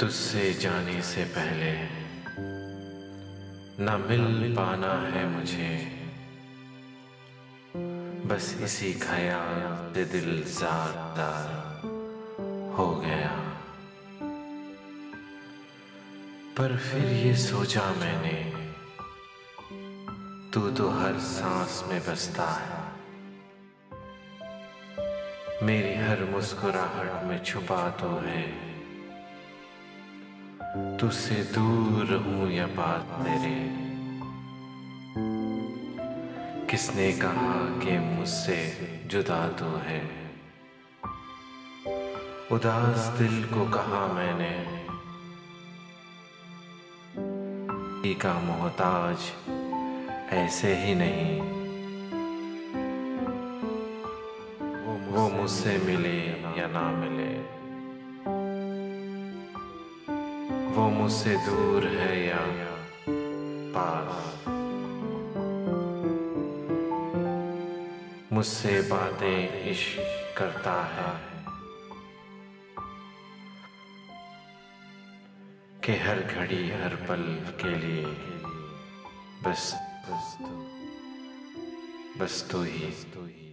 तुझसे जाने से पहले न मिल पाना है मुझे। बस इसी ख्याल से दिल जार जार हो गया। पर फिर ये सोचा मैंने, तू तो हर सांस में बसता है। मेरी हर मुस्कुराहट में छुपा तो है। तुझसे दूर हूँ या बात तेरे किसने कहा कि मुझसे जुदा तो है? उदास दिल को कहा मैंने। का मोहताज ऐसे ही नहीं। वो मुझसे मिले या ना मिले। वो मुझसे दूर है या पास। मुझसे बातें इश्क करता है। कि हर घड़ी, हर पल के लिए बस बस तो बस तो ही